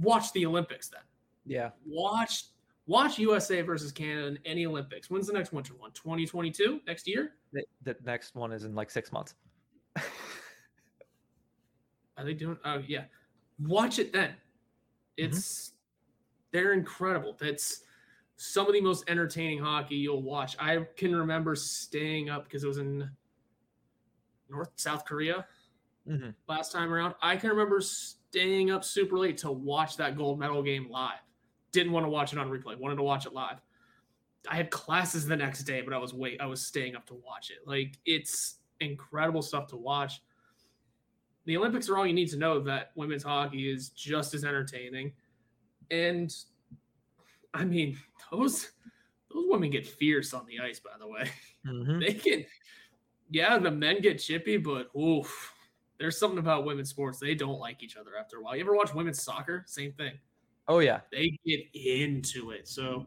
watch the Olympics then. Yeah. Watch watch USA versus Canada in any Olympics. When's the next winter one? 2022? Next year? The, the next one is in like six months. Are they doing oh yeah. Watch it then. It's they're incredible. That's some of the most entertaining hockey you'll watch. I can remember staying up because it was in North South Korea Mhm. last time around. I can remember staying up super late to watch that gold medal game live. Didn't want to watch it on replay. Wanted to watch it live. I had classes the next day, but I was wait. I was staying up to watch it. Like it's incredible stuff to watch. The Olympics are all you need to know that women's hockey is just as entertaining. And I mean, those those women get fierce on the ice, by the way. Mhm. They can yeah, the men get chippy, but oof. There's something about women's sports. They don't like each other after a while. You ever watch women's soccer? Same thing. Oh yeah. They get into it. So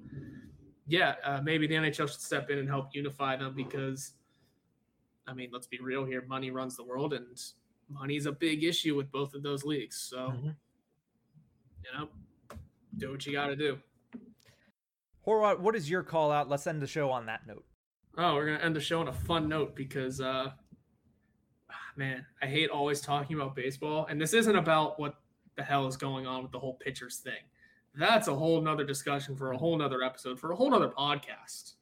yeah, uh, maybe the NHL should step in and help unify them because I mean, let's be real here. Money runs the world, and money's a big issue with both of those leagues. So, Mhm. you know, do what you got to do. Horwat, what is your call out? Let's end the show on that note. Oh, we're gonna end the show on a fun note because, uh, ah, man, I hate always talking about baseball, and this isn't about what the hell is going on with the whole pitchers thing. That's a whole nother discussion for a whole nother episode for a whole nother podcast.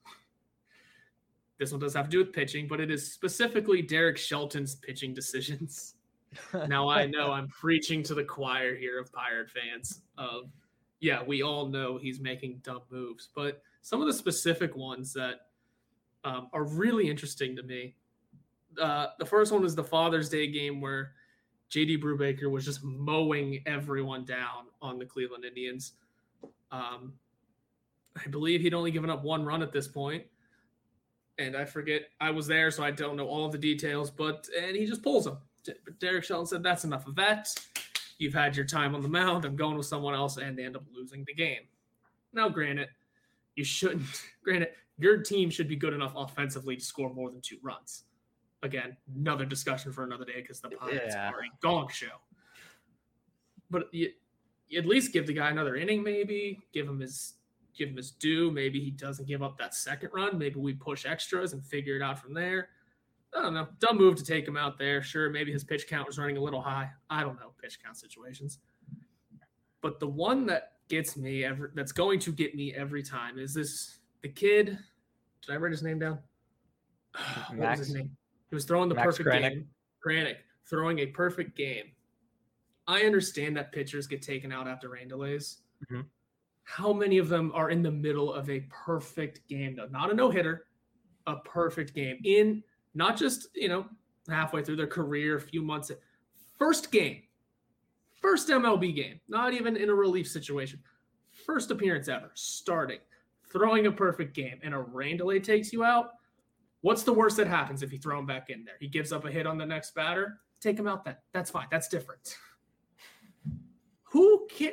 This one does have to do with pitching, but it is specifically Derek Shelton's pitching decisions. now I know I'm preaching to the choir here of Pirate fans of yeah, we all know he's making dumb moves, but some of the specific ones that um, are really interesting to me. Uh, the first one is the Father's Day game where JT Brubaker was just mowing everyone down on the Cleveland Indians. Um, I believe he'd only given up one run at this point, and I forget I was there, so I don't know all of the details. But and he just pulls him. But Derek Shelton said, "That's enough of that. You've had your time on the mound. I'm going with someone else," and they end up losing the game. Now, granted, you shouldn't. Granted, your team should be good enough offensively to score more than two runs. Again, another discussion for another day because the Pirates yeah. are a gong show. But you at least give the guy another inning, maybe give him his give him his due. Maybe he doesn't give up that second run. Maybe we push extras and figure it out from there. I don't know. Dumb move to take him out there. Sure, maybe his pitch count was running a little high. I don't know pitch count situations. But the one that gets me every that's going to get me every time is this the kid. Did I write his name down? what was his name? He was throwing the Max perfect game. Kranick throwing a perfect game. I understand that pitchers get taken out after rain delays. Mm-hmm. How many of them are in the middle of a perfect game though? Not a no hitter, a perfect game in not just you know halfway through their career, a few months. First game, first MLB game, not even in a relief situation. First appearance ever, starting, throwing a perfect game, and a rain delay takes you out. What's the worst that happens if you throw him back in there? He gives up a hit on the next batter. Take him out then. That's fine. That's different. Who can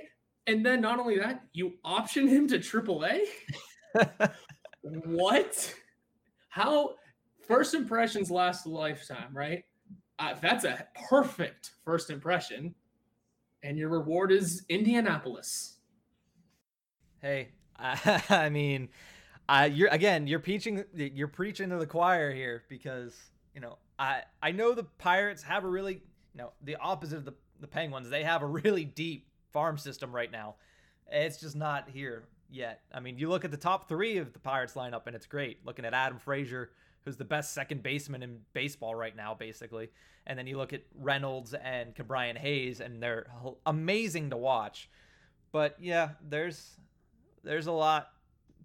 and then not only that, you option him to AAA? what? How first impressions last a lifetime, right? Uh, that's a perfect first impression. And your reward is Indianapolis. Hey, I, I mean, I you're again, you're preaching you're preaching to the choir here because, you know, I I know the Pirates have a really, you know, the opposite of the the Penguins. They have a really deep farm system right now. It's just not here yet. I mean, you look at the top 3 of the Pirates lineup and it's great. Looking at Adam Frazier, who's the best second baseman in baseball right now, basically. And then you look at Reynolds and Ke'Bryan Hayes, and they're amazing to watch. But yeah, there's there's a lot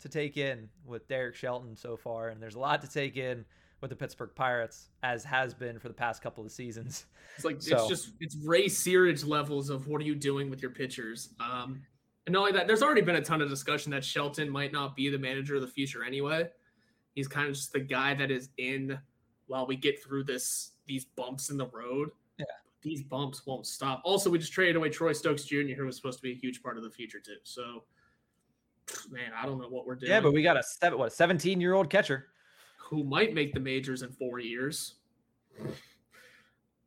to take in with Derek Shelton so far, and there's a lot to take in with the Pittsburgh Pirates, as has been for the past couple of seasons. It's like so. it's just it's Ray Searage levels of what are you doing with your pitchers. Um, and not only that, there's already been a ton of discussion that Shelton might not be the manager of the future anyway. He's kind of just the guy that is in while we get through this these bumps in the road. Yeah. These bumps won't stop. Also, we just traded away Troy Stokes Jr., who was supposed to be a huge part of the future too. So, man, I don't know what we're doing. Yeah, but we got a seven, what, 17 year old catcher who might make the majors in four years.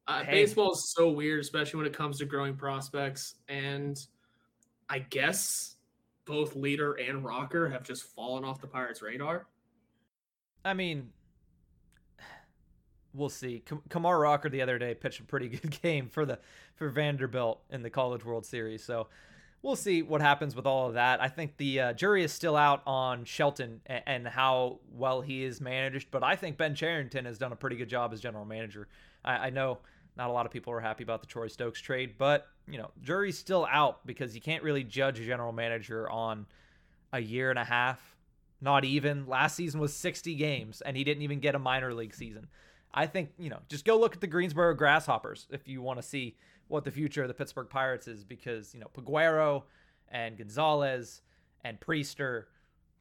Uh, hey. Baseball is so weird, especially when it comes to growing prospects. And I guess both leader and rocker have just fallen off the Pirates' radar. I mean, we'll see. Kumar Rocker the other day pitched a pretty good game for the for Vanderbilt in the College World Series. So we'll see what happens with all of that. I think the uh, jury is still out on Shelton and, and, how well he is managed, but I think Ben Cherington has done a pretty good job as general manager. I, I know not a lot of people are happy about the Troy Stokes trade, but you know, jury's still out because you can't really judge a general manager on a year and a half not even. Last season was 60 games, and he didn't even get a minor league season. I think, you know, just go look at the Greensboro Grasshoppers if you want to see what the future of the Pittsburgh Pirates is because, you know, Peguero and Gonzales and Priester,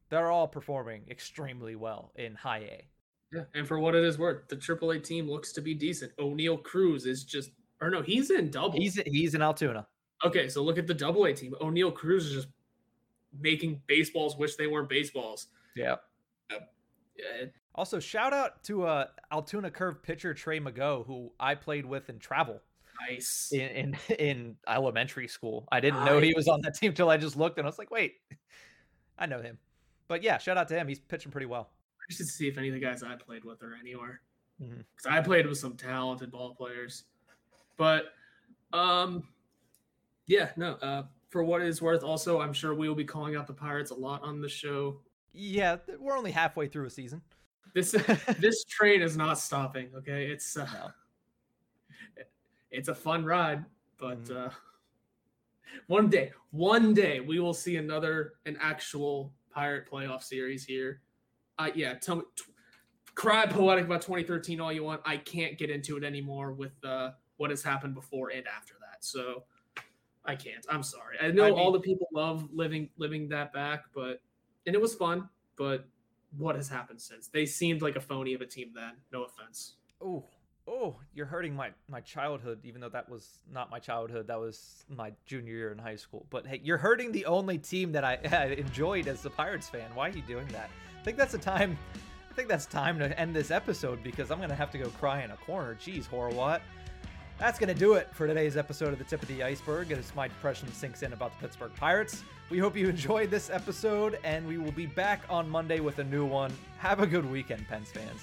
they're all performing extremely well in high A. Yeah, and for what it is worth, the AAA team looks to be decent. Oneil Cruz is just, or no, he's in double. He's he's in Altoona. Okay, so look at the double A team. Oneil Cruz is just making baseballs wish they weren't baseballs. Yeah. Uh, yeah. Also, shout out to uh, Altoona Curve pitcher Trey Mago, who I played with in travel. Nice. In in, in elementary school, I didn't nice. know he was on that team till I just looked and I was like, wait, I know him. But yeah, shout out to him. He's pitching pretty well. I should see if any of the guys I played with are anywhere. Because mm-hmm. I played with some talented ball players. But um, yeah, no. Uh, for what it's worth, also, I'm sure we will be calling out the Pirates a lot on the show. Yeah, we're only halfway through a season. This this train is not stopping. Okay, it's uh, no. It's a fun ride, but mm. uh, one day, one day we will see another an actual pirate playoff series here. Uh, yeah, tell me, t- cry poetic about 2013 all you want. I can't get into it anymore with uh, what has happened before and after that. So I can't. I'm sorry. I know I mean, all the people love living living that back, but and it was fun. But what has happened since? They seemed like a phony of a team then. No offense. Oh, oh, you're hurting my my childhood. Even though that was not my childhood, that was my junior year in high school. But hey, you're hurting the only team that I, I enjoyed as a Pirates fan. Why are you doing that? I think that's a time. I think that's time to end this episode because I'm gonna have to go cry in a corner. Jeez, Horwat. That's going to do it for today's episode of The Tip of the Iceberg as my depression sinks in about the Pittsburgh Pirates. We hope you enjoyed this episode, and we will be back on Monday with a new one. Have a good weekend, Pens fans.